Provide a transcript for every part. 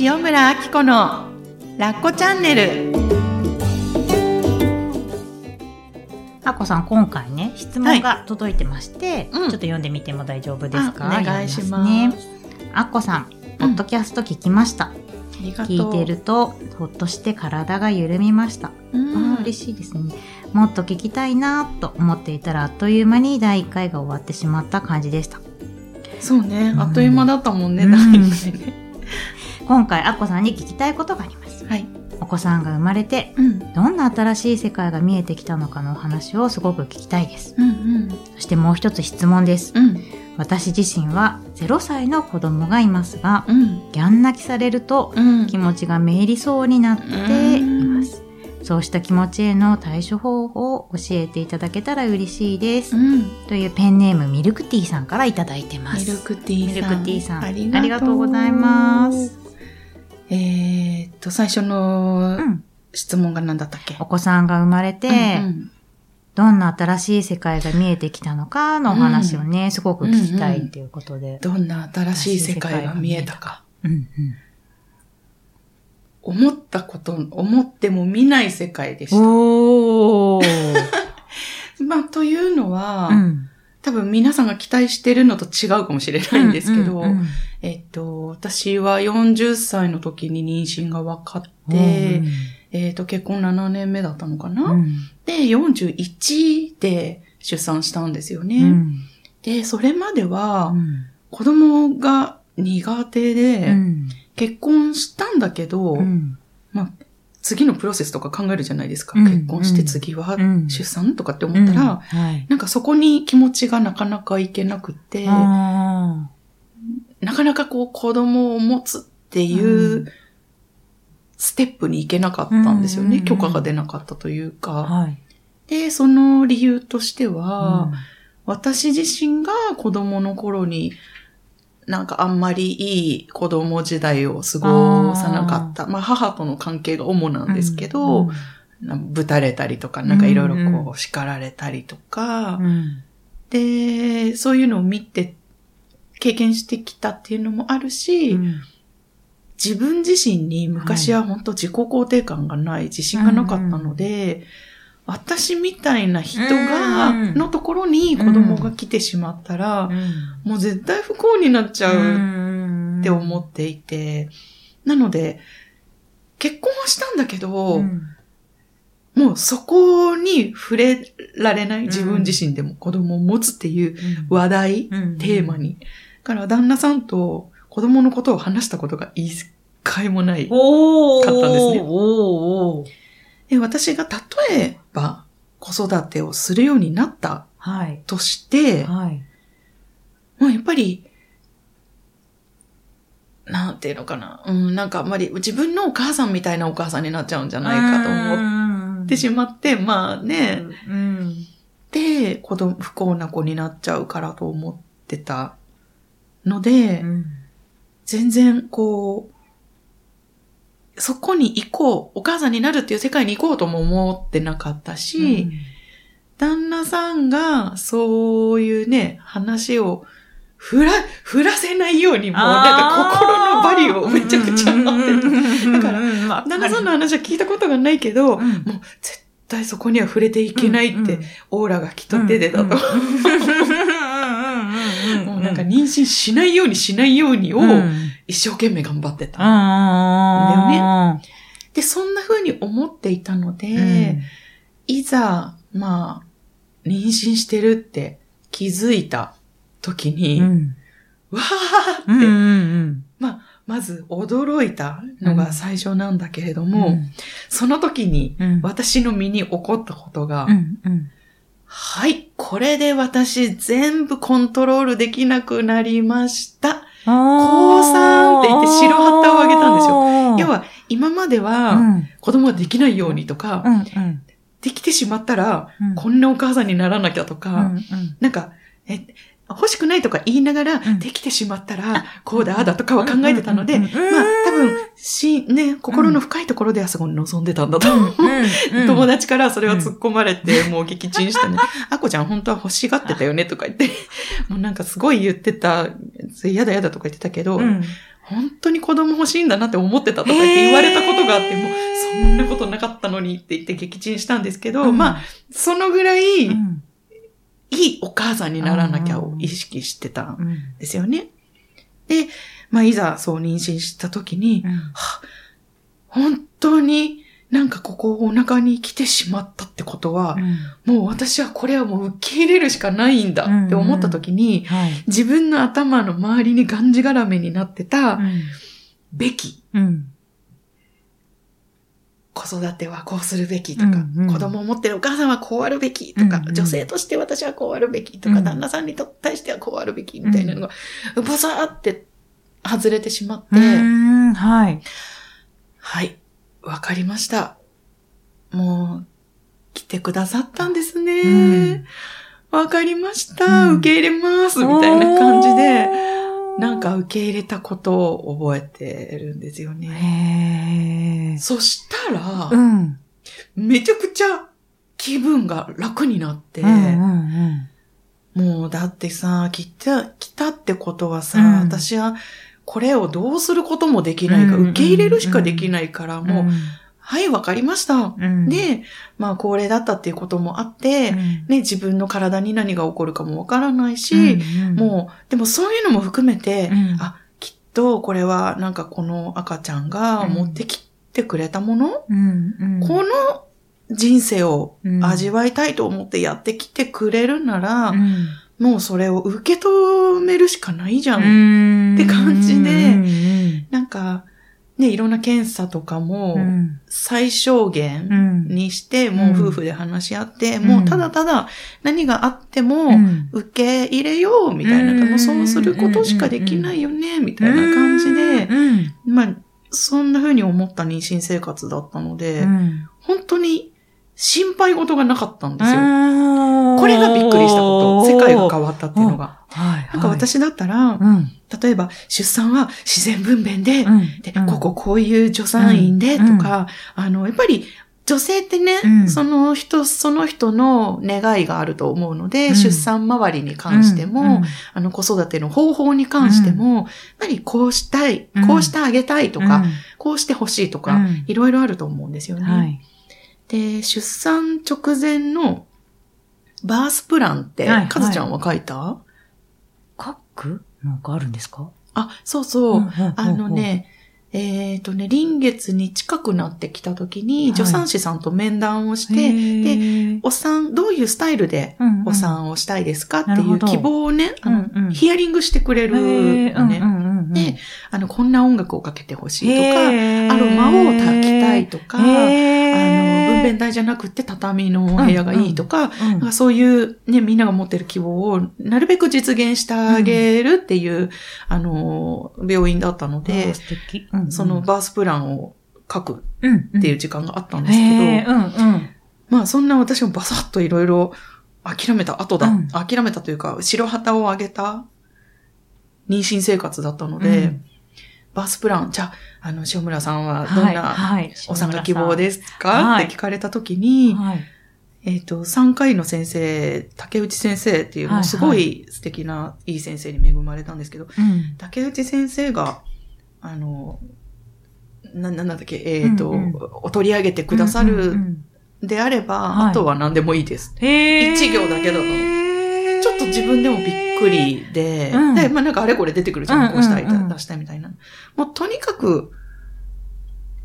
塩村あき子のラッコチャンネル。あこさん今回ね質問が届いてまして、うん。ちょっと読んでみても大丈夫ですか？あお願いします。ね。あっこさんポッドキャスト聞きました、う。聞いてるとほっとして体が緩みました、うん。あー嬉しいですね。もっと聞きたいなと思っていたらあっという間に第1回が終わってしまった感じでした。そうね。うんあっという間だったもんね、うん。第一回ね今回あっこさんに聞きたいことがあります。はい。お子さんが生まれてうん。どんな新しい世界が見えてきたのかのお話をすごく聞きたいです。うんうん。そしてもう一つ質問です。うん。私自身は0歳の子供がいますがうん。ギャン泣きされるとうん。気持ちがめいりそうになっています。そうした気持ちへの対処法を教えていただけたら嬉しいです、うん。というペンネームミルクティーさんからいただいてます。ミルクティーさん。さん。あありがとうございますえー、っと最初のうん。質問が何だったっけ、お子さんが生まれて、うんどんな新しい世界が見えてきたのかのお話をね、すごく聞きたいっていうことで。どんな新しい世界が見えたか。うんうん。思ったこと思っても見ない世界でした。おー。まあというのは、うん多分皆さんが期待してるのと違うかもしれないんですけど、うんうんえっと、私は40歳の時に妊娠が分かって、えっと、結婚7年目だったのかな、うん。で、41で出産したんですよね。うん。で、それまではうん。子供が苦手で、うん。結婚したんだけど、うん。まあ、次のプロセスとか考えるじゃないですか。うん結婚して次はうん出産とかって思ったら、なんかそこに気持ちがなかなかいけなくって、あなかなかこう子供を持つっていううんステップに行けなかったんですよね。うん許可が出なかったというーか。はい。で、その理由としては、うん私自身が子供の頃になんかあんまりいい子供時代を過ごさなかった。まあ母との関係が主なんですけど、なぶたれたりとか、なんかいろいろうんうこう叱られたりとか、うん。で、そういうのを見て経験してきたっていうのもあるし、うん。自分自身に昔は本当自己肯定感がない、自信がなかったので、私みたいな人が、うんのところに子供が来てしまったら、もう絶対不幸になっちゃうって思っていて、なので、結婚はしたんだけど、うん。もうそこに触れられないん。自分自身でも子供を持つっていう話題、うん。テーマに。だから旦那さんと子供のことを話したことが一回もない。おー。買ったんですね。で私が例えば子育てをするようになったはい。として、はい。もうやっぱり、なんていうのかな。うん、なんかあんまり自分のお母さんみたいなお母さんになっちゃうんじゃないかと思思ってしまって、まあね、うん。で、子供、不幸な子になっちゃうからと思ってたので、うん全然こう、そこに行こう、お母さんになるっていう世界に行こうとも思ってなかったし、旦那さんがそういうね、話を振ら、振らせないようにもうなんか心のバリをめちゃくちゃ持ってた。だからら旦那さんの話は聞いたことがないけど、もう絶対そこには触れていけないって、オーラがきっと。出てたと。もうなんか妊娠しないようにしないようにを一生懸命頑張ってた。だで、そんな風に思っていたので、いざ、まあ、妊娠してるって気づいた時に、わーって、まあ、まず驚いたのが最初なんだけれども、その時に私の身に起こったことが、はい、これで私全部コントロールできなくなりました。高三って言って白旗をあげたんですよ。要は、今までは子供ができないようにとか、できてしまったら、こんなお母さんにならなきゃとか、なんか、え、欲しくないとか言いながら、できてしまったら、こうだ、ああだとかは考えてたので、まあ、多分、し、ね、心の深いところではそこに望んでたんだと思う。友達からそれを突っ込まれて、もう撃沈したね。あこちゃん本当は欲しがってたよねとか言って、もうなんかすごい言ってた、やだやだとか言ってたけど、本当に子供欲しいんだなって思ってたとかって言われたことがあって、もうそんなことなかったのにって言って撃沈したんですけど、うん。まあ、そのぐらい、うんいいお母さんにならなきゃを意識してたんうんですよね。で、まあ、いざそう妊娠した時に、うんは本当になんかここお腹に来てしまったってことは、もう私はこれはもう受け入れるしかないんだって思った時に、はい。自分の頭の周りにがんじがらめになってた、べき、うん。子育てはこうするべきとか、うんうん子供を持ってるお母さんはこうあるべきとか、うんうん女性として私はこうあるべきとか、うん旦那さんに対してはこうあるべきみたいなのが、バサーって外れてしまって、うん。はい。はい、わかりました。もう、来てくださったんですうんね。わ、かりました、うん受け入れます。みたいな感じで、なんか受け入れたことを覚えてるんですよね。そしたら、うん。めちゃくちゃ気分が楽になって、うんうんもうだってさ、来た、来たってことはさ、うん私はこれをどうすることもできないから、うん受け入れるしかできないから、うん。もう、はい、わかりました。うん、で、まあ、高齢だったっていうこともあって、うん、ね、自分の体に何が起こるかもわからないし、うん、もう、でもそういうのも含めて、うん。あ、きっとこれはなんかこの赤ちゃんが持ってきてくれたもの、うん、うん、この人生をうん味わいたいと思ってやってきてくれるなら、うん、もうそれを受け止めるしかないじゃん。ん。って感じでうん。なんか、ね、いろんな検査とかもうん、最小う限ん、にして、もう夫婦で話し合って、うん。もうただただ何があってもうん。受け入れようみたいな、うん。もうそうすることしかできないよね、みたいな感じで、うん、まあ、そんな風に思った妊娠生活だったので、うん。本当に心配事がなかったんですよ。ここれがびっくりしたこと。世界が変わったっていうのが。はい。なんか私だったら、うん、例えば出産は自然分娩で、うん、で、うん。こここういう助産院でとか、あの、やっぱり女性ってね、うん。その人、その人の願いがあると思うので、うん。出産周りに関しても、うん。あの、子育ての方法に関しても、やっぱりこうしたい、うん。こうしてあげたいとか、こうしてほしいとか、うん。いろいろあると思うんですよね。うんはい。で、出産直前のバースプランって、はい。かずちゃんは書いた？書くなんかあるんですか？あ、そうそう。あの、ね、えっ、とね、臨月に近くなってきた時に、はい。助産師さんと面談をして、で、お産、どういうスタイルでお産をしたいですかってないう希望をね、ヒアリングしてくれるのね。で、あの、こんな音楽をかけてほしいとか、アロマを炊きたいとか、あの、分娩台じゃなくて畳の部屋がいいとか、なんかそういうね、みんなが持ってる希望をなるべく実現してあげるっていう、あの、病院だったので。うんうん。その、バースプランを書くうんっていう時間があったんですけど、うんうん。まあそんな私もバサッといろいろ諦めた後だ、うん。諦めたというか、白旗を上げた妊娠生活だったので、うん。バースプラン、じゃあ、あの、塩村さんはどんなはいお産が希望ですか、はい。って聞かれたときに、はい。えっ、と、産科医の先生、竹内先生っていう、すごい素敵な、いい先生に恵まれたんですけど、うん。竹内先生が、あの、な、なんだっけ、えっ、と、うんうん。お取り上げてくださうんるうんであれば、はい。あとは何でもいいです。へー。一行だけだと。ちょっと自分でもびっくりで、うんで、まあなんかあれこれ出てくるじゃん、うんこうしたい、出したいみたいな。もうとにかく、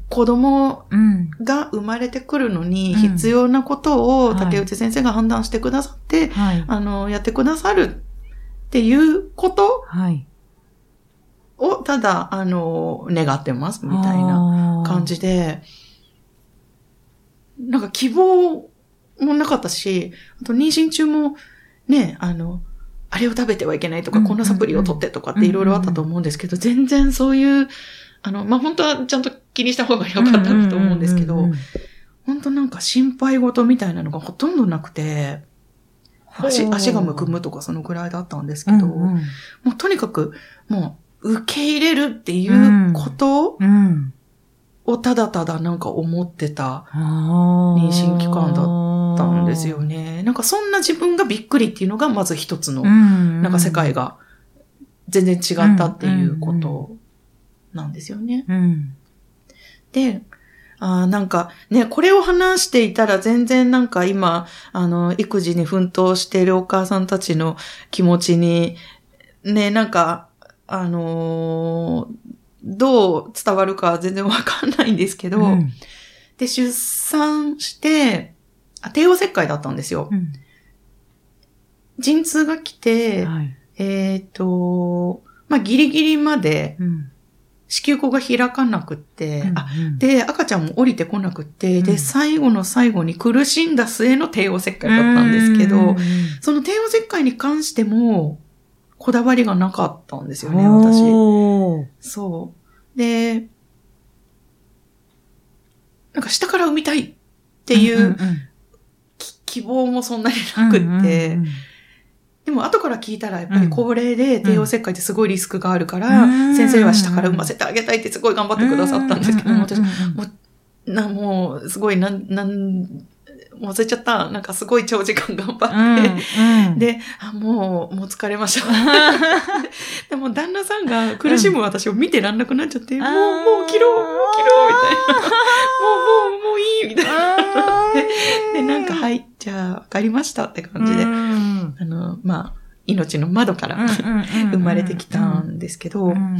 子供うん。が生まれてくるのにうん必要なことをはい竹内先生が判断してくださって、はい。あの、やってくださるっていうことはい。をただ、あの、願ってます、みたいなな感。じで、なんか希望もなかったし、あと妊娠中もね、あの、あれを食べてはいけないとか、うんこんなサプリを取ってとかっていろいろあったと思うんですけど、全然そういう、あの、まあ、本当はちゃんと気にした方が良かったと思うんですけど、本当なんか心配事みたいなのがほとんどなくて、足足がむくむとかそのくらいだったんですけど、うんうん。もうとにかく、もう受け入れるっていうことうん。をただただなんか思ってた妊妊娠期間だったんですよ。ね。なんかそんな自分がびっくりっていうのがまず一つの、うん。なんか世界が全然違ったっていうことなんですよね。うん。で、あーなんかね、これを話していたら全然なんか今、あの、育児に奮闘しているお母さんたちの気持ちに、ね、なんか、あのーどう伝わるか全然わかんないんですけど、うんで、出産して、あ帝王切開だったんですよ。うん陣痛が来て、はい。えっ、と、まあ、ギリギリまでうん子宮口が開かなくって、あ、うんで、赤ちゃんも降りてこなくって、うんで、最後の最後に苦しんだ末の帝王切開だったんですけど、うんその帝王切開に関しても、こだわりがなかったんですよね、私。そう。で、なんか下から産みたいっていう希望もそんなになくって、うんうんでも後から聞いたらやっぱり高齢で帝王切開ってすごいリスクがあるかうら、ん。先生は下から産ませてあげたいってすごい頑張ってくださったんですけども、私うんな、もう、すごい、なん、なん、忘れちゃった。なんかすごい長時間頑張って、うんうん、で、あ、もう、もう疲れました。でも旦那さんが苦しむ私を見てらんなくなっちゃって、もう、もう切ろう、もう切ろう、みたいな。もう、もう、もういい、みたいな。で、なんか、はい、じゃあ、わかりましたって感じで、うんあの、まあ、命の窓から生まれてきたんですけど、うん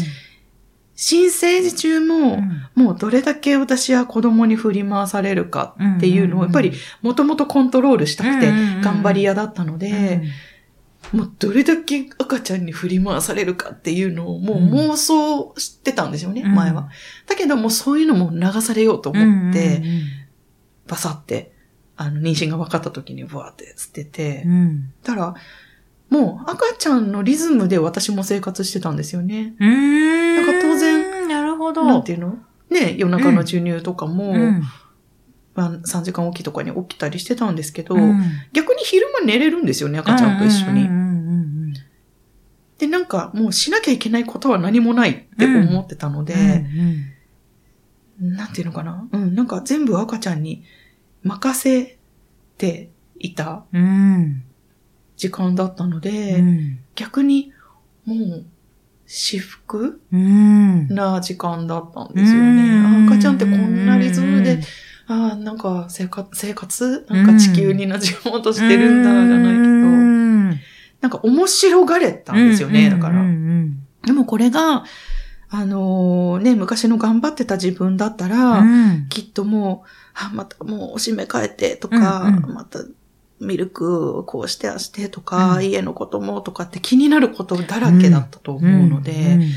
新生児中も、もうどれだけ私は子供に振り回されるかっていうのを、やっぱりもともとコントロールしたくて頑張り屋だったので、もうどれだけ赤ちゃんに振り回されるかっていうのをもう妄想してたんですよね、うん。前は。だけどもうそういうのも流されようと思って、バサって、あの、妊娠が分かった時にブワーって捨てて、うん。だから、もう赤ちゃんのリズムで私も生活してたんですよね。うん。なんか当然、ほど。なんていうの？ね、夜中の授乳とかも、うん。まあ、3時間おきとかに起きたりしてたんですけど、うん。逆に昼間寝れるんですよね、赤ちゃんと一緒に。で、なんかもうしなきゃいけないことは何もないって思ってたので、うんなんていうのかな？うん、なんか全部赤ちゃんに任せていた時間だったので、うん。逆にもう至福うん。な時間だったんですようん。ね。あ赤ちゃんってこんなリズムで、ああ、なんか生活、生活なんか地球に馴染もうとしてるんだ、じゃないけど、うん。なんか面白がれたんですよね、だから。でもこれが、あのーね、昔の頑張ってた自分だったうら、ん。きっともう、あ、またもうおしめ変えてとか、うんうん。またミルクをこうしてあしてとか、うん。家のこともとかって気になることだらけだったと思うので、うん。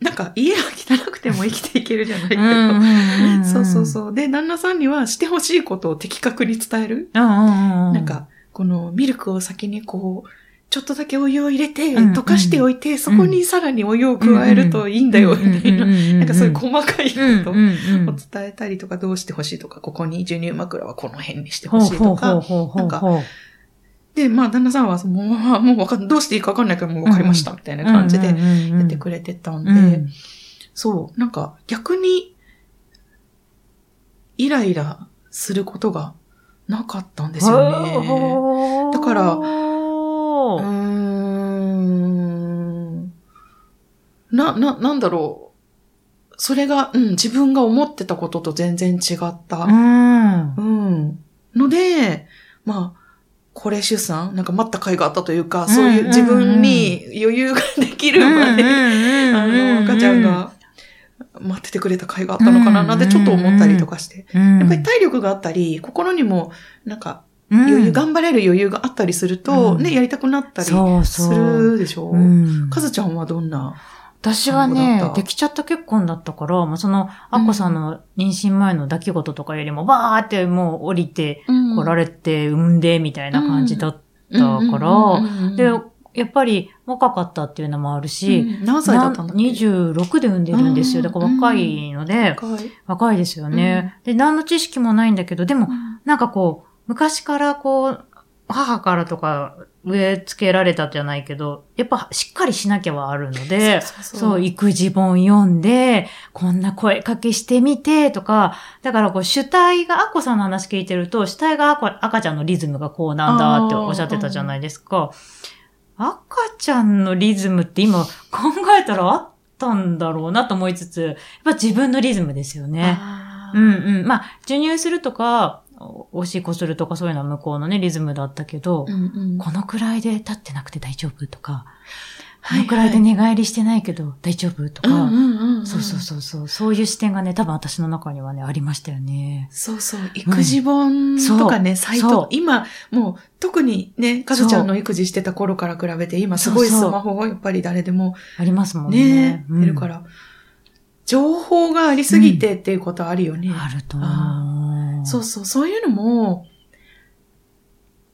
なんか家が汚くても生きていけるじゃないけど、うん。うん。うん。そうそうそう。で、旦那さんにはしてほしいことを的確に伝える。なんか、このミルクを先にこう、ちょっとだけお湯を入れて、うん溶かしておいて、そこにさらにお湯を加えるといいんだよ、みたいな。なんかそういう細かいことを伝えたりとか、どうしてほしいとか、ここに授乳枕はこの辺にしてほしいとか。なんかで、まあ、旦那さんは、もう、あもうわかん、どうしていいかわかんないからもうわかりました、みたいな感じでやってくれてたんで、うん。そう、なんか逆に、イライラすることがなかったんですよね。だからな、な、なんだろう。それが、うん、自分が思ってたことと全然違った。うんうん。ので、まあ、高齢出産なんか待った甲斐があったというか、そういう自分に余裕ができるまで、あの、赤ちゃんが待っててくれた甲斐があったのかななんてちょっと思ったりとかして。ややっぱり体力があったり、心にもなんか余裕、頑張れる余裕があったりすると、うん。ね、やりたくなったりす。るでしょ？うん。かずちゃんはどんな私はねできちゃった結婚だったから、まあ、その、アッコさんの妊娠前の出来事とかよりも、バーってもう降りて、来られれて、産んで、みたいな感じだったから、で、やっぱり若かったっていうのもあるし、うん。何歳だったんだっけ？な26で産んでるんですよ。だから若いので、若い。若いですよね。で、何の知識もないんだけど、でも、なんかこう、昔からこう、母からとか植え付けられたじゃないけど、やっぱしっかりしなきゃはあるので、そう育児本読んで、こんな声かけしてみて、とか、だからこう主体が、アッコさんの話聞いてると、主体が赤赤ちゃんのリズムがこうなんだっておっしゃってたじゃないですか。赤ちゃんのリズムって今考えたら合ったんだろうなと思いつつ、やっぱ自分のリズムですよね。うんうん。まあ、授乳するとか、おおしっこするとかそういうのは向こうのね、リズムだったけど、うんうんこのくらいで立ってなくて大丈夫とか、このくらいで寝返りしてないけど大丈夫とか、うんうんうんんそうそうそうそう、そういう視点がね、多分私の中にはね、ありましたよね。そうそう。育児本とかね、サイそうト。今、もう特にね、かずちゃんの育児してた頃から比べて、今すごいスマホがやっぱり誰でもありますもんね。ね、うん出るから。情報がありすぎてっていうことあるよね。あると思う。そうそう、そういうのも、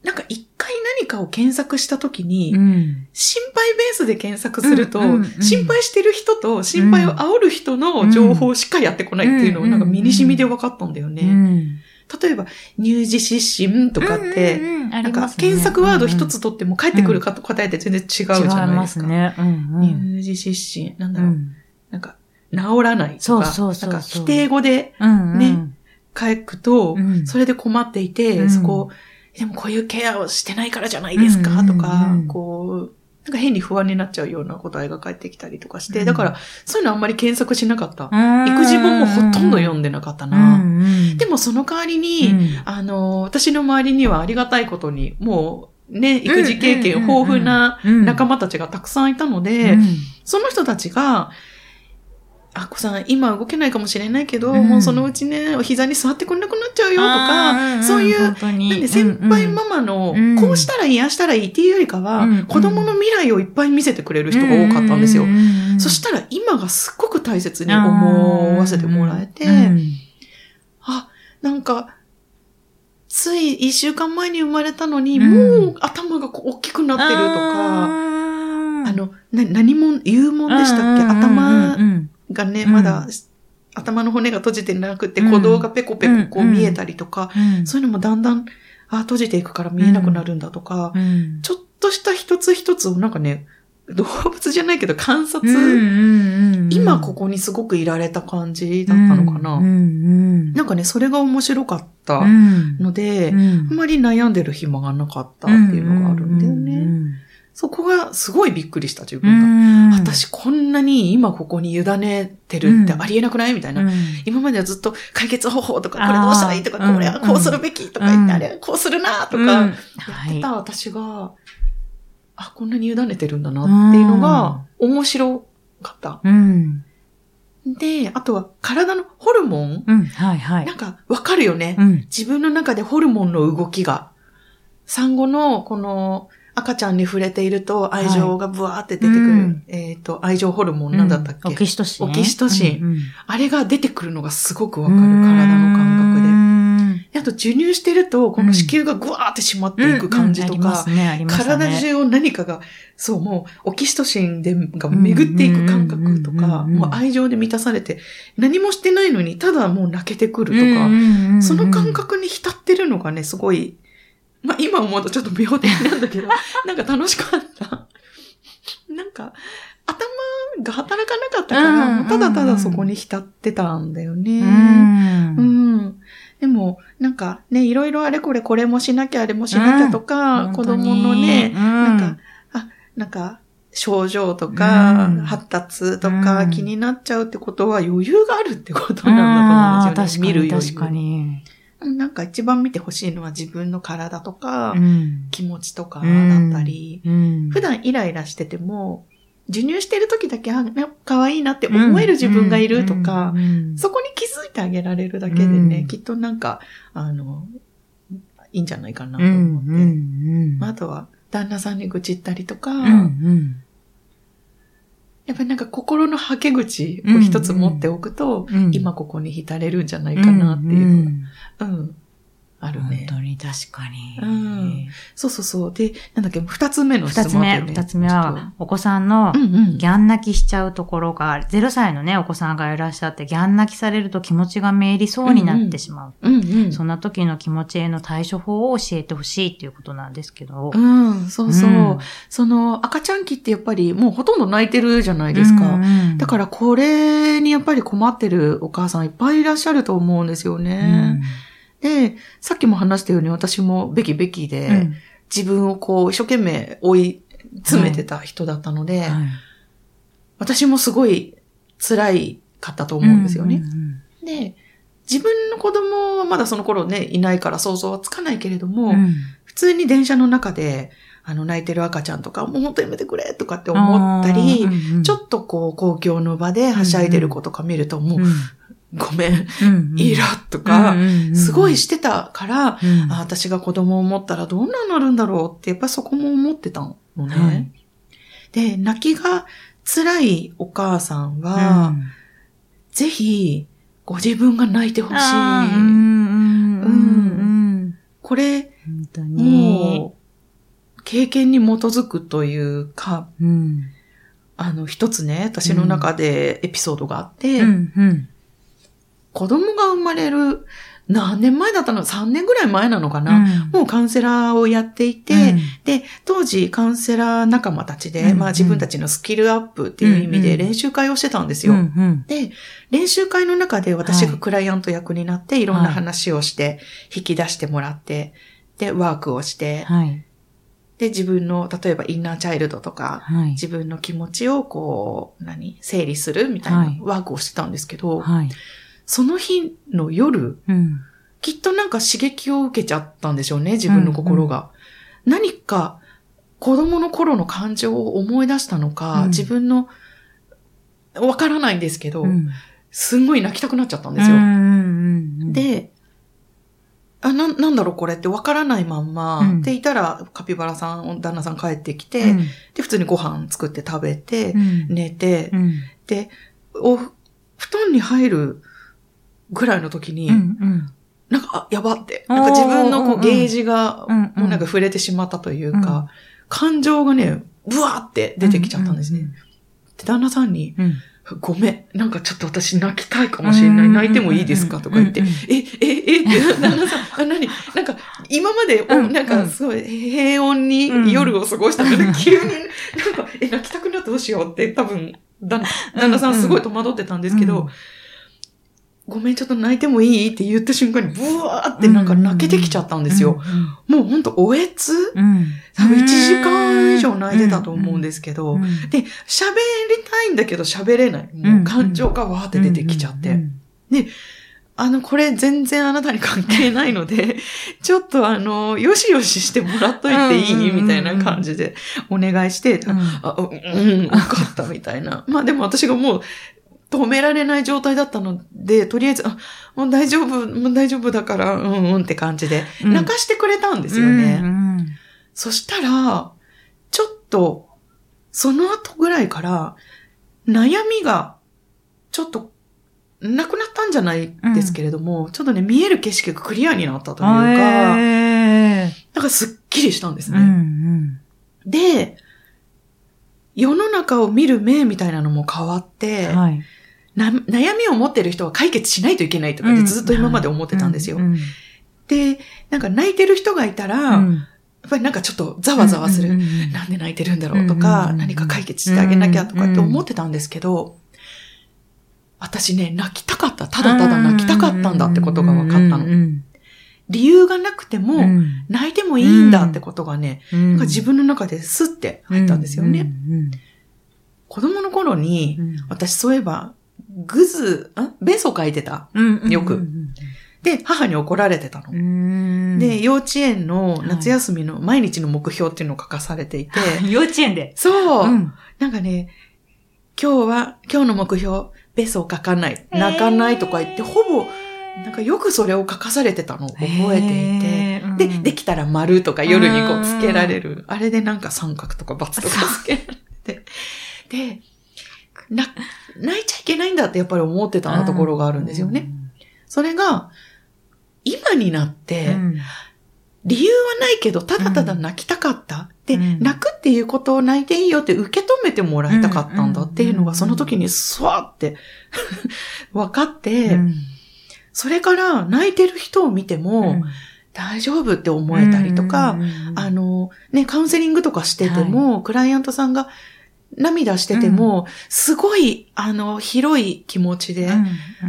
なんか一回何かを検索したときに、うん。心配ベースで検索すると、うんうんうん心配してる人と心配を煽る人の情報しかやってこないっていうのをうんなんか身に染みで分かったんだよね。うん。例えば、乳児失神とかって、なんか検索ワード一つ取っても返ってくるかと答えって全然違うじゃないですか。違いますね。うんうん。乳児失神、なんだろう、うん。なんか、治らないとか、なんか否定語でうんうん。ね書くと、それで困っていて、そこ、でもこういうケアをしてないからじゃないですか、とか、こう、なんか変に不安になっちゃうような答えが返ってきたりとかして、だから、そういうのあんまり検索しなかった。育児本もほとんど読んでなかったな。でもその代わりに、あの、私の周りにはありがたいことに、もう、ね、育児経験豊富な仲間たちがたくさんいたので、うんその人たちが、あこさん、今動けないかもしれないけど、うん。もうそのうちね、お膝に座ってくれなくなっちゃうよとか、そういう、なんで先輩ママのうん、こうしたらいい、ああしたらいいっていうよりかは、うん。子供の未来をいっぱい見せてくれる人が多かったんですよ。ううん。うん。そしたら今がすっごく大切に思わせてもらえて、うんあ、なんか、つい一週間前に生まれたのに、うん。もう頭がこう大きくなってるとか、ああの、な、何も、言うもんでしたっけ？頭うんがね、うん。まだ、頭の骨が閉じてなくて、うん。鼓動がペコペコこううん見えたりとか、うん。そういうのもだんだん、あ、閉じていくから見えなくなるんだとか、うん。ちょっとした一つ一つをなんかね、動物じゃないけど観察、今ここにすごくいられた感じだったのかな。なんかね、それが面白かったうんので、うん。あんまり悩んでる暇がなかったっていうのがあるんだよね。そこがすごいびっくりした、自う分が。ん私こんなに今ここに委ねてるってありえなくない？みたいな。うん今まではずっと解決方法とか、これどうしたらいいとか、うんこれはこうするべきとか言って、うんあれはこうするなとうんか、やはいってた私が、あ、こんなに委ねてるんだなっていうのが面白かった。うん。で、あとは体のホルモン？うん。はいはいな。んかわかるよね。うん。自分の中でホルモンの動きが。産後のこの赤ちゃんに触れていると愛情がブワーって出てくる。うんえっ、と、愛情ホルモンなんだったっけ、オキシトシン。オキシトシンうんうんあれが出てくるのがすごくわかる。体の感覚で。あと授乳してると、この子宮がグワーって締まっていく感じとか。体中を何かが、そう、もう、オキシトシンで、が巡っていく感覚とか、うんうんうんうんもう愛情で満たされて、何もしてないのに、ただもう泣けてくるとか、うんうんうんうんその感覚に浸ってるのがね、すごい、まあ今思うとちょっと病的なんだけど、なんか楽しかった。なんか、頭が働かなかったから、うんうんうんもうただただそこに浸ってたんだよね。うんうん。でも、なんかね、いろいろあれこれこれもしなきゃあれもしなきゃとか、うん子供のね、ななんか、あ、なんか、症状とか、うん発達とかうん気になっちゃうってことは余裕があるってことなんだと思うんですよね。見る余裕。確かに。なんか一番見てほしいのは自分の体とか、うん。気持ちとかだったり、うん。普段イライラしてても、授乳してる時だけ、あ、可愛いなって思える自分がいるとか、うん。うんそこに気づいてあげられるだけでね、うん。きっとなんか、あの、いいんじゃないかなうと思って。あとは、旦那さんに愚痴ったりとか、うんうんやっぱりなんか心のはけ口を一つ持っておくと、うん。今ここに浸れるんじゃないかなっていうのが、うん、ある本ね。当に確かに。うんそうそうそう。で、なんだっけ、二つ目の質二つ目。二つ目は、お子さんの。ギャン泣きしちゃうところが、0歳のね、お子さんがいらっしゃって、ギャン泣きされると気持ちがめいりそうになってしまう。うんうん。そんな時の気持ちへの対処法を教えてほしいっていうことなんですけど。うん、そうそう。うんその、赤ちゃん期ってやっぱりもうほとんど泣いてるじゃないですか。うんだからこれにやっぱり困ってるお母さんいっぱいいらっしゃると思うんですよね。で、さっきも話したように私もべきべきで、うん。うん自分をこう一生懸命追い詰めてた人だったので、はい。私もすごい辛いかったと思うんですよね。うんで、自分の子供はまだその頃ね、いないから想像はつかないけれども、うん。うん普通に電車の中で、あの、泣いてる赤ちゃんとか、もう本当やめてくれとかって思ったり、ちょっっとこう、公共の場ではしゃいでる子とか見ると、もう、ごめん、イラッとか、すごいしてたから、うんあ私が子供を持ったらどんなになるんだろうって、やっぱそこも思ってたのね。はいで、泣きが辛いお母さんは、うんぜひ、ご自分が泣いてほしい。これ。もう、経験に基づくというか、うん。あの、一つね、私の中でエピソードがあって、うんうん子供が生まれる、何年前だったの ?3 年ぐらい前なのかな、もうカウンセラーをやっていて、で、当時カウンセラー仲間たちで、うんうんまあ自分たちのスキルアップっていう意味うんうんで練習会をしてたんですうんよ。うんで、練習会の中で私がクライアント役になって、いろんなはい話をして、引き出してもらって、で、ワークをして、はい。で、自分の、例えばインナーチャイルドとか、はい。自分の気持ちをこう、何？整理するみたいはないワークをしてたんですけど、はい。その日の夜、うん。きっとなんか刺激を受けちゃったんでしょうね、自分の心が。何か子供の頃の感情を思い出したのか、うん。自分の、わからないんですけど、うん。すんごい泣きたくなっちゃったんですよ。うんうんうん、で、あ、な、なんだろうこれってわからないまんま、うん。でいたらカピバラさん、旦那さん帰ってきうて、ん。で、普通にご飯作って食べて、うん。寝て、うん。で、お、布団に入るぐらいの時に、うんうん。なんか、あ、やばって。なんか自分のこう、ゲージが、うんうん。もうなんか触れてしまったというか、うん。感情がね、ブワーって出てきちゃったんですね。うんで、旦那さんに、うん。ごめん、なんかちょっと私泣きたいかもしれない。泣いてもいいですかとか言って、うんうんえ、え、え、って、旦那さん、あ、何？なんか、今まで、なんかすごい平穏うん。に夜を過ごしたので、急になんか、え、泣きたくなってどうしようって多分、旦旦那さんすごい戸惑ってたんですけど、うんごめん、ちょっと泣いてもいいって言った瞬間に、ブワーってなんか泣けてきちゃったんですよ。。もうほんと、おえつ？うん。うん多分1時間以上泣いてたと思うんですけど、うん。で、喋りたいんだけど喋れない。もう感情がわーって出てきちゃって。うん。あの、これ全然あなたに関係ないので、ちょっとあの、よしよししてもらっといていい？うんみたいな感じでお願いして、うん。あ、うん、うん、わかったみたいな。まあでも私がもう止められない状態だったので、とりあえず、あ、もう大丈夫、もう大丈夫だから、うんうんって感じで、うん泣かしてくれたんですよね。うんそしたら、ちょっと、その後ぐらいから、悩みが、ちょっと、なくなったんじゃないですけれども、ちょっとね、見える景色がクリアになったというか、へなんかすっきりしたんですーうんね。で、世の中を見る目みたいなのも変わって、うんはい。な悩みを持ってる人は解決しないといけないとかってずっと今まで思ってたんですよ。うん。で、なんか泣いてる人がいたら、うん。やっぱりなんかちょっとざわざわする。なんで泣いてるんだろうとか、何か解決してあげなきゃとかって思ってたんですけど、私ね、泣きたかった。ただただ泣きたかったんだってことが分かったの。うん理由がなくても、うん。泣いてもいいんだってことがね、うん。なんか自分の中でスッて入ったんですよね。うん。子供の頃にう、ん。私そういえば、グズ、あベソ書いてた？よくうんで、母に怒られてたの。うん。で、幼稚園の夏休みの毎日の目標っていうのを書かされていて、幼稚園で。そう、うん。なんかね、今日は、今日の目標、ベソを書かない、泣かないとか言って、ほぼ、なんかよくそれを書かされてたのを覚えていて、で、できたら丸とか夜にこうつけられる。あれでなんか三角とか×とかつけられて。で、な、泣いちゃいけないんだってやっぱり思ってたところがあるんですよね。。それが、今になっうて、ん理由はないけど、ただただ泣きたかった。で、うん。泣くっていうことを泣いていいよって受け止めてもらいたかったんだっていうのが、うんその時にスワーって 分かって、うん。それから泣いてる人を見ても、大丈夫って思えたりとか、あの、ね、カウンセリングとかしてても、クライアントさんが涙してても、すごい、あの、広い気持ちで、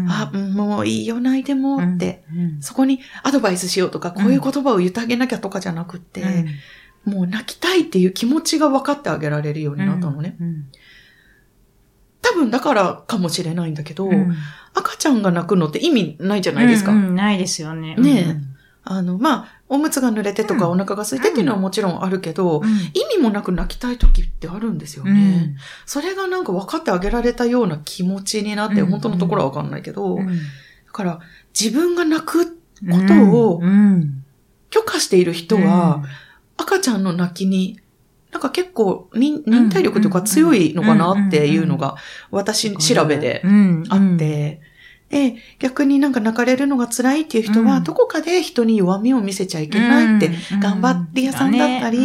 あ、もういいよ、泣いてもって、そこにアドバイスしようとか、こういう言葉を言ってあげなきゃとかじゃなくって、もう泣きたいっていう気持ちが分かってあげられるようになったのね。分だからかもしれないんだけど、うん。赤ちゃんが泣くのって意味ないじゃないですか。ないですよね。ねあの、まあ、おむつが濡れてとかうん。お腹が空いてっていうのはもちろんあるけど、うん。意味もなく泣きたい時ってあるんですようね。ん。それがなんか分かってあげられたような気持ちになって、うん。本当のところは分かんないけど、うん。だから自分が泣くことをうん。許可している人は、赤ちゃんの泣きに、なんか結構忍忍耐力とか強いのかなっていうのが、私調べでうん。あって、で、逆になんか泣かれるのが辛いっていう人は、うん。どこかで人に弱みを見せちゃいけないって、頑張り屋さんだったり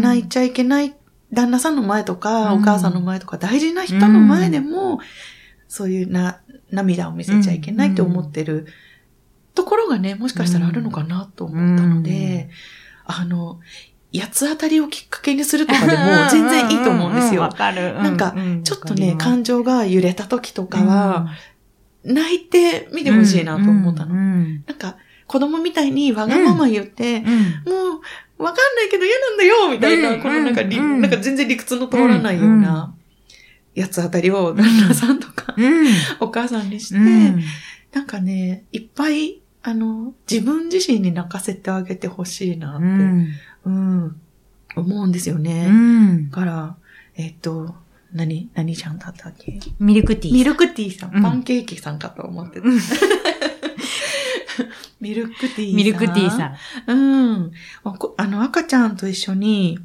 泣いちゃいけない旦那さんの前とか、うん。お母さんの前とか、大事な人の前でも、そういうな、涙を見せちゃいけないって思ってるところがね、もしかしたらあるのかなと思ったので、あの、八つ当たりをきっかけにするとかでも全然いいと思うんですよ。わかる。なんかちょっとね、感情が揺れた時とかは、泣いてみてほしいなと思ったの。の。なんか、子供みたいにわがまま言って、うんもう、わかんないけど嫌なんだよみたいな、うんこのなんかなんか全然理屈の通らないような、やつあたりを旦那さんとか、うん。お母さんにして、うんなんかね、いっぱい、あの、自分自身に泣かせてあげてほしいなって、ううん、ん。思うんですよね。うんだから、えっと、何、何ちゃんだったっけ？ミルクティー。ミルクティーさん、うんパンケーキさんかと思ってた。う んミルクティーさん。ミルクティーさん。うん。あの、赤ちゃんと一緒に、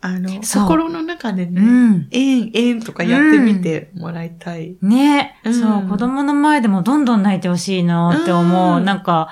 あの、心の中でうね、ん。えん、えんとかやってみてもらいたい。ね、うんそう、子供の前でもどんどん泣いてほしいなって思う。うんなんか、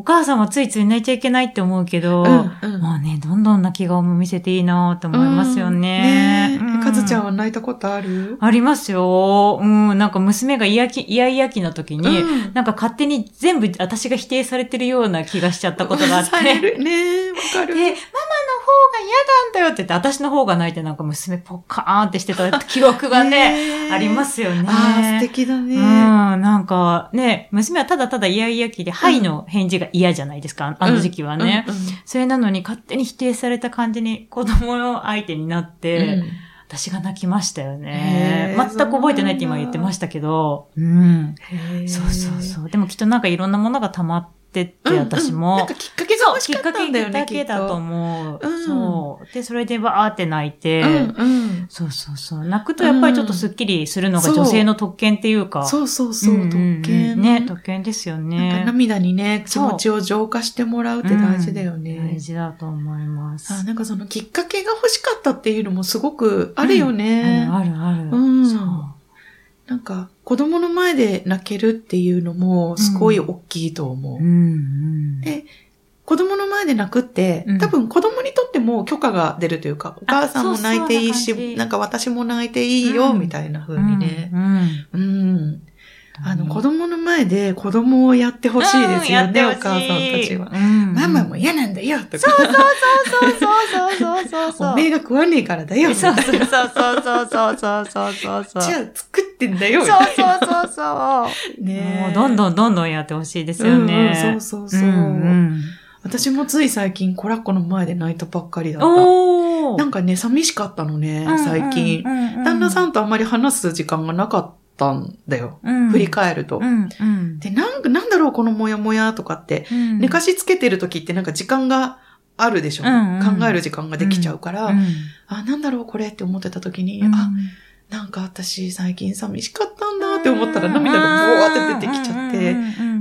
お母さんはついつい泣いちゃいけないって思うけど、うんうんもうね、どんどん泣き顔も見せていいなって思いますよね。うんねえかずちゃんは泣いたことある？ありますよ。うん、なんか娘が嫌気、嫌々気な時に、うんなんか勝手に全部私が否定されてるような気がしちゃったことがあって。されるねえわかる。で、ママの方が嫌なんだよって言って、私の方が泣いてなんか娘ポッカーンってしてた記憶がね、えありますよね。ああ、素敵だね。うん、なんかね、娘はただただ嫌々気で、はいの返事が嫌じゃないですか、あの時期はね。うんうんそれなのに勝手に否定された感じに子供の相手になって、うん。私が泣きましたよね。全く覚えてないって今言ってましたけど、うん。そうそうそう。でもきっとなんかいろんなものが溜まってって、私も。うん。うんなんかきっかけが欲しきっかけだけだと思う。うんそう。で、それでバーって泣いて、うんうん。そうそうそう。泣くとやっぱりちょっとスッキリするのが女性の特権っていうか。そうそうそう、特権。ね、特権ですよね。涙にね、気そう持ちを浄化してもらうって大事だよね。うん大事だと思います。あなんかそのきっかけが欲しかったっていうのもすごくあるよね。あるあるある。うんそう。なんか子供の前で泣けるっていうのもすごい大きいと思う。うんうん。で子供の前で泣くって、うん多分子供にとっても許可が出るというか、お母さんも泣いていいし、なんか私も泣いていいよ、うんみたいな風にね。うん。うん。あの、子供供の前で子供をやってほしいですよね、お母さんたちは。ママも嫌なんだよ、とか。そうそうそうそうそうそうそう。おめえが食わねえからだよ、そいうな。そうそうそうそうそうそうそうそう。じゃあ作ってんだよ、そう。そうそうそう。ねもうどんどんどんどんやってほしいですよね。うんうんそうそうそううん私もつい最近、コラッコの前で泣いたばっかりだった。なんかね、寂しかったのね、最近。旦那さんとあんまり話す時間がなかったんだよ。ん。振り返ると。うんうん。で、なんか、なんだろう、このモヤモヤとかって、うん。寝かしつけてる時ってなんか時間があるでしょ、うんうん。考える時間ができちゃうから、うん。あ、なんだろう、これって思ってた時に、うん。あ、なんか私最近寂しかったんだって思ったら涙がボワーって出てきちゃって、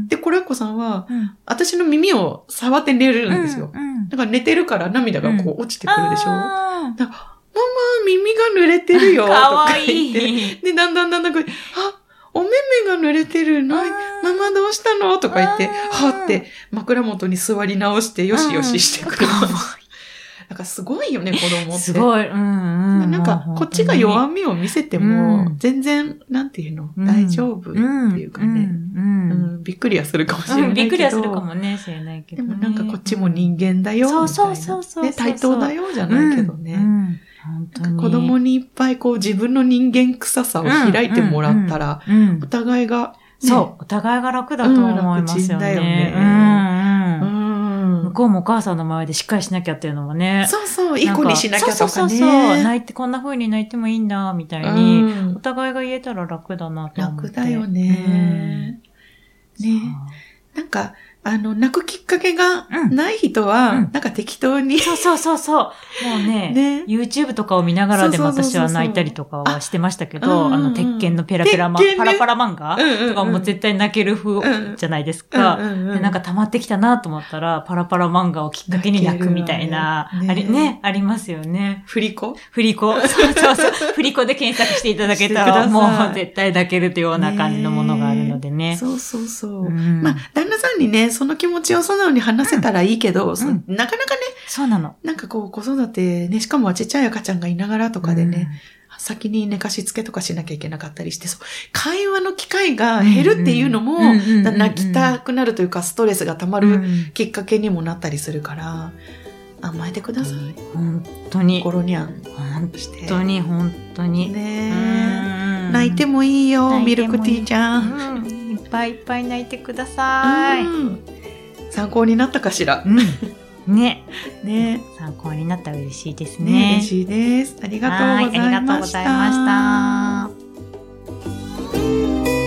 で、コラッコさんは、うん。私の耳を触って寝るんですよ。うんだから寝てるから涙がこう落ちてくるでしょ、あー。ママ、耳が濡れてるよとか言って。い。で、だんだんだんだんこう、あ、お目目が濡れてるの？ママどうしたの？とか言って、はって枕元に座り直してよしよししてくる。うんなんかすごいよね、子供って。すごい。うんうん。なんか、こっちが弱みを見せてもう、ん全然、なんていうの、うん大丈夫っていうかね、うんびっくりはするかもしれないけど。うんびっくりはするかもね、しれないけどね。でもなんかこっちも人間だよ、みたいな。そうそうそうそうね、対等だよ、じゃないけどね。うん子供にいっぱいこう自分の人間臭さを開いてもらったら、お互いが、ねそう、お互いが楽だと思いますようん楽ちんだよね。向こうもお母さんの前でしっかりしなきゃっていうのもね。そうそう、いい子にしなきゃとかね。そうそうそう。泣いて、こんな風に泣いてもいいんだ、みたいに、うんお互いが言えたら楽だなと思って。楽だよね。うん。ね。なんか、あの、泣くきっかけがうんない人は、うんなんか適当に、そうそうそうそう。もうね、ね。YouTube とかを見ながらでも私は泣いたりとかはしてましたけど、あの、鉄拳のペラペラマ、ねパラパラ漫画とかも絶対泣ける風じゃないですか。なんか溜まってきたなと思ったら、パラパラ漫画をきっかけに泣くみたいな、ねあれね、ありますよね。振り子？振り子？そうそうそう。振り子で検索していただけたら、もう絶対泣けるというような感じのものがあるのでね。そうそうそう。うんまあ、旦那さんにね、その気持ちを素直に話せたらいいけど、そなかなかね、そうなの。なんかこう、子育てね、しかもちっちゃい赤ちゃんがいながらとかでね、先に寝かしつけとかしなきゃいけなかったりして、そう、会話の機会が減るっていうのも、泣きたくなるというか、ストレスが溜まうん、るうんきっかけにもなったりするから、甘えてください。本当に。心にゃん本。当に、本当に。ねうん泣いてもいいよミルクティーちゃん、いっぱいいっぱい泣いてください、参考になったかしら、ね。ね。参考になったら嬉しいですね。ね嬉しいです。ありがとうございました。ありがとうございました。